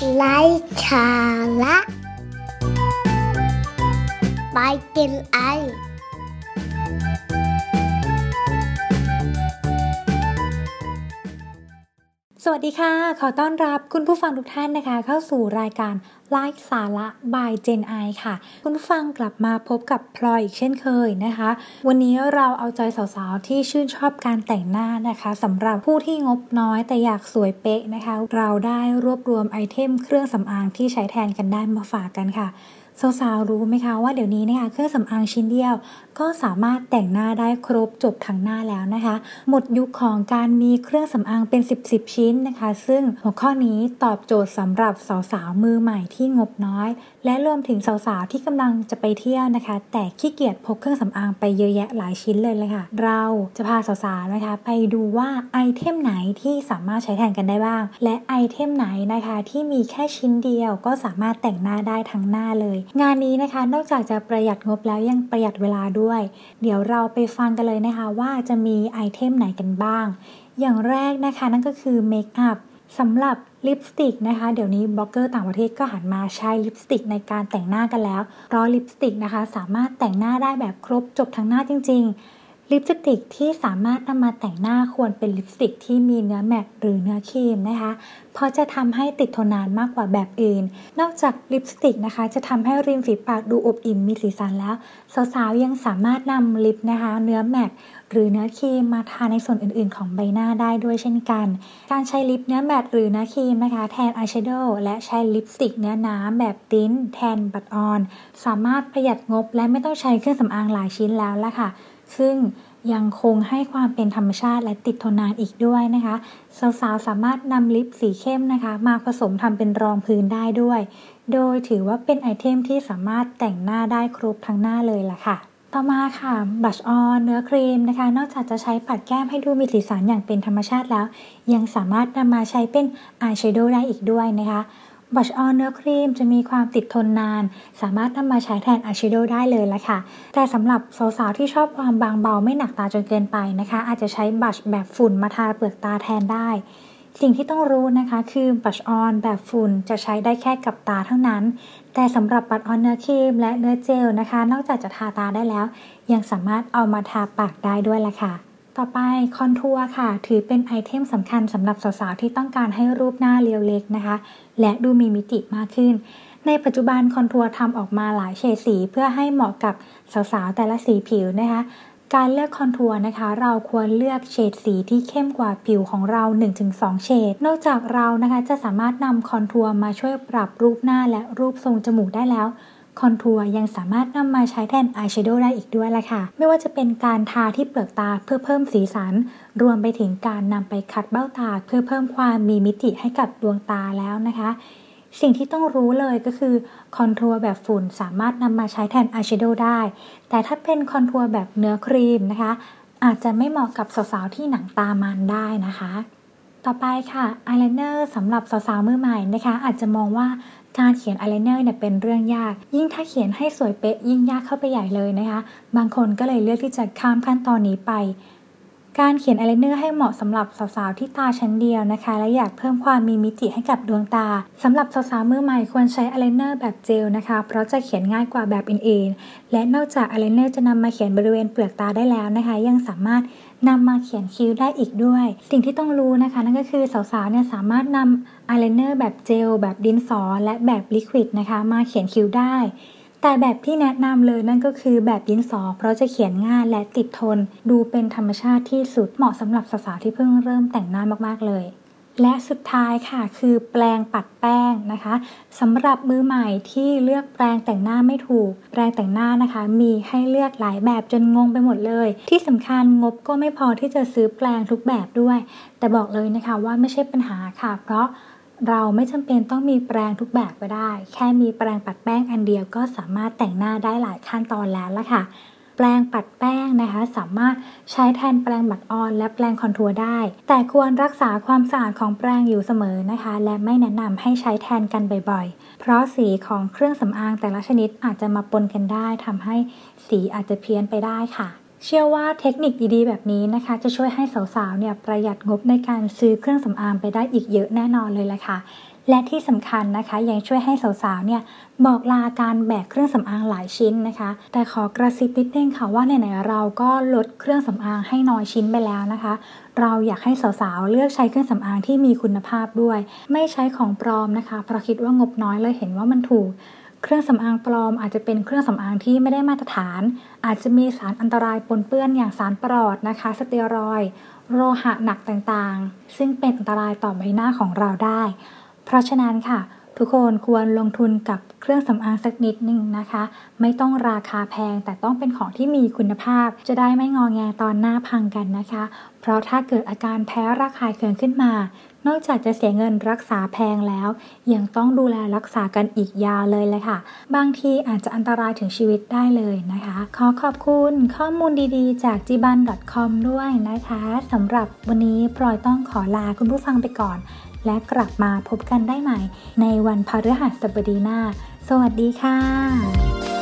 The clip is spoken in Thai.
Leitala. Bei den Ei. วัสดีค่ะ ขอต้อนรับคุณผู้ฟังทุกท่านนะคะ เข้าสู่รายการไลฟ์สาระบายเจนไอค่ะ คุณผู้ฟังกลับมาพบกับพลอยอีกเช่นเคยนะคะ วันนี้เราเอาใจสาวๆ ที่ชื่นชอบการแต่งหน้านะคะสำหรับผู้ที่งบน้อยแต่อยากสวยเป๊ะนะคะ เราได้รวบรวมไอเทมเครื่องสำอางที่ใช้แทนกันได้มาฝากกันค่ะ สาวๆรู้ไหมคะว่าเดี๋ยวนี้นะคะเครื่องสำอางชิ้นเดียว ก็สามารถแต่งหน้าได้ครบจบทั้งหน้าแล้วนะคะ หมดยุคของการมีเครื่องสำอางเป็น 10 10ชิ้นนะคะ ซึ่งหัวข้อนี้ตอบโจทย์สำหรับสาวๆมือใหม่ที่งบน้อย และรวมถึงสาวๆที่กำลังจะไปเที่ยวนะคะ แต่ขี้เกียจพกเครื่องสำอางไปเยอะแยะหลายชิ้นเลยเลยค่ะ เราจะพาสาวๆนะคะ ไปดูว่าไอเทมไหนที่สามารถใช้แทนกันได้บ้าง และไอเทมไหนนะคะที่มีแค่ชิ้นเดียวก็สามารถแต่งหน้าได้ทั้งหน้าเลยงานนี้นะคะนอกจากจะประหยัดงบแล้วยังประหยัดเวลาด้วย เดี๋ยวเราไปฟังกันเลยนะคะ ว่าจะมีไอเทมไหนกันบ้าง อย่างแรกนะคะนั่นก็คือเมคอัพสำหรับลิปสติกนะคะ เดี๋ยวนี้บล็อกเกอร์ต่างประเทศก็หันมาใช้ลิปสติกในการแต่งหน้ากันแล้ว เพราะลิปสติกนะคะ สามารถแต่งหน้าได้แบบครบจบทั้งหน้าจริง ๆ ลิปสติกที่สามารถนำมาแต่งหน้าควรเป็นลิปสติกที่มีเนื้อแมตต์หรือเนื้อครีมนะคะ เพราะจะทำให้ติดทนนานมากกว่าแบบอื่น นอกจากลิปสติกนะคะ จะทำให้ริมฝีปากดูอบอิ่มมีสีสันแล้ว สาวๆยังสามารถนำลิปนะคะ เนื้อแมตต์หรือเนื้อครีมมาทาในส่วนอื่นๆ ของใบหน้าได้ด้วยเช่นกัน การใช้ลิปเนื้อแมตต์หรือเนื้อครีมนะคะ แทนอายแชโดว์และใช้ลิปสติกเนื้อน้ำแบบ tint แทนบลัชออน สามารถประหยัดงบและไม่ต้องใช้เครื่องสำอางหลายชิ้นแล้วละค่ะ ซึ่งยังคงให้ความเป็นธรรมชาติและติดทนนานอีกด้วยนะคะ สาวๆ สามารถนำลิปสีเข้มนะคะ มาผสมทำเป็นรองพื้นได้ด้วย โดยถือว่าเป็นไอเทมที่สามารถแต่งหน้าได้ครบทั้งหน้าเลยล่ะค่ะ ต่อมาค่ะบลัชออนเนื้อครีมนะคะ นอกจากจะใช้ปัดแก้มให้ดูมีสีสันอย่างเป็นธรรมชาติแล้ว ยังสามารถนำมาใช้เป็นอายแชโดว์ได้อีกด้วยนะคะ บัชออนเนื้อครีมจะมีความติดทนนาน สามารถนำมาใช้แทนอายแชโดได้เลยละค่ะ แต่สำหรับสาวๆที่ชอบความบางเบาไม่หนักตาจนเกินไปนะคะ อาจจะใช้บัชแบบฝุ่นมาทาเปลือกตาแทนได้ สิ่งที่ต้องรู้นะคะ คือบลัชออนแบบฝุ่นจะใช้ได้แค่กับตาเท่านั้น แต่สำหรับบลัชออนเนื้อครีมและเนื้อเจลนะคะ นอกจากจะทาตาได้แล้ว ยังสามารถเอามาทาปากได้ด้วยละค่ะ ต่อไปคอนทัวร์ค่ะ ถือเป็นไอเทมสำคัญสำหรับสาวๆ ที่ต้องการให้รูปหน้าเรียวเล็กนะคะ และดูมีมิติมากขึ้น ในปัจจุบันคอนทัวร์ทำออกมาหลายเฉดสีเพื่อให้เหมาะกับสาวๆ แต่ละสีผิวนะคะ การเลือกคอนทัวร์นะคะ เราควรเลือกเฉดสีที่เข้มกว่าผิวของเรา 1-2 เฉด นอกจากเรานะคะจะสามารถนำคอนทัวร์มาช่วยปรับรูปหน้าและรูปทรงจมูกได้แล้ว คอนทัวร์ยังสามารถนำมาใช้แทนอายแชโดว์ได้อีกด้วยละค่ะ ไม่ว่าจะเป็นการทาที่เปลือกตาเพื่อเพิ่มสีสัน รวมไปถึงการนำไปคัดเบ้าตา เพื่อเพิ่มความมีมิติให้กับดวงตาแล้วนะคะ สิ่งที่ต้องรู้เลยก็คือคอนทัวร์แบบฝุ่นสามารถนำมาใช้แทนอายแชโดว์ได้ แต่ถ้าเป็นคอนทัวร์แบบเนื้อครีมนะคะ อาจจะไม่เหมาะกับสาวๆที่หนังตามันได้นะคะ ต่อไปค่ะอายไลเนอร์สำหรับสาวๆมือใหม่นะคะ อาจจะมองว่าการเขียนอายไลเนอร์เนี่ยเป็นเรื่องยาก ยิ่งถ้าเขียนให้สวยเป๊ะยิ่งยากเข้าไปใหญ่เลยนะคะ บางคนก็เลยเลือกที่จะข้ามขั้นตอนนี้ไป การเขียนอายไลเนอร์ให้เหมาะสำหรับสาวๆที่ตาชั้นเดียวนะคะ และอยากเพิ่มความมีมิติให้กับดวงตาสำหรับสาวๆมือใหม่ควรใช้อายไลเนอร์แบบเจลนะคะ เพราะจะเขียนง่ายกว่าแบบอื่นๆและนอกจากอายไลเนอร์จะนำมาเขียนบริเวณเปลือกตาได้แล้วนะคะ ยังสามารถนำมาเขียนคิ้วได้อีกด้วย สิ่งที่ต้องรู้นะคะ นั่นก็คือสาวๆเนี่ยสามารถนำอายไลเนอร์แบบเจลแบบดินสอและแบบ liquid นะคะ มาเขียนคิ้วได้ แต่แบบที่แนะนำเลยนั่นก็คือแบบดินสอ เพราะจะเขียนง่ายและติดทน ดูเป็นธรรมชาติที่สุดเหมาะสำหรับสาวๆที่เพิ่งเริ่มแต่งหน้ามากๆเลย และสุดท้ายค่ะคือแปรงปัดแป้งนะคะสำหรับมือใหม่ที่เลือกแปรงแต่งหน้าไม่ถูก แปรงแต่งหน้านะคะ มีให้เลือกหลายแบบจนงงไปหมดเลย ที่สำคัญงบก็ไม่พอที่จะซื้อแปรงทุกแบบด้วย แต่บอกเลยนะคะว่าไม่ใช่ปัญหาค่ะ เพราะ เราไม่จำเป็นต้องมีแปรงทุกแบบก็ได้ แค่มีแปรงปัดแป้งอันเดียวก็สามารถแต่งหน้าได้หลายขั้นตอนแล้วละค่ะ แปรงปัดแป้งนะคะ สามารถใช้แทนแปรงบลัชออน และแปรงคอนทัวร์ได้ แต่ควรรักษาความสะอาดของแปรงอยู่เสมอนะคะ และไม่แนะนำให้ใช้แทนกันบ่อยๆ เพราะสีของเครื่องสำอางแต่ละชนิดอาจจะมาปนกันได้ทำให้สีอาจจะเพี้ยนไปได้ค่ะ เชื่อว่าเทคนิคดีๆ แบบนี้นะคะ จะช่วยให้สาวๆเนี่ยประหยัดงบในการซื้อเครื่องสำอางไปได้อีกเยอะแน่นอนเลยแหละค่ะ และที่สำคัญนะคะ ยังช่วยให้สาวๆเนี่ยบอกลาการแบกเครื่องสำอางหลายชิ้นนะคะ แต่ขอกระซิบนิดนึงค่ะว่าไหนๆเราก็ลดเครื่องสำอางให้น้อยชิ้นไปแล้วนะคะ เราอยากให้สาวๆเลือกใช้เครื่องสำอางที่มีคุณภาพด้วย ไม่ใช้ของปลอมนะคะเพราะคิดว่างบน้อยเลยเห็นว่ามันถูก เครื่องสำอางปลอมอาจจะเป็นเครื่องสำอางที่ไม่ได้มาตรฐาน อาจจะมีสารอันตรายปนเปื้อนอย่างสารปลอดนะคะ สเตียรอย โลหะหนักต่างๆ ซึ่งเป็นอันตรายต่อใบหน้าของเราได้ เพราะฉะนั้นค่ะ ทุกคนควรลงทุนกับเครื่องสำอางสักนิดหนึ่งนะคะ ไม่ต้องราคาแพงแต่ต้องเป็นของที่มีคุณภาพ จะได้ไม่งอแงตอนหน้าพังกันนะคะ เพราะถ้าเกิดอาการแพ้ระคายเคืองขึ้นมา นอกจากจะเสียเงินรักษาแพงแล้ว ยังต้องดูแลรักษากันอีกยาวเลยเลยค่ะ บางทีอาจจะอันตรายถึงชีวิตได้เลยนะคะ ขอขอบคุณข้อมูลดีๆ จาก j i b a n c o m ด้วยนะคะสำหรับวันนี้พลอยต้องขอลาคุณผู้ฟังไปก่อนและกลับมาพบกันได้ใหม่ในวันพฤหัสบดีหน้า สวัสดีค่ะ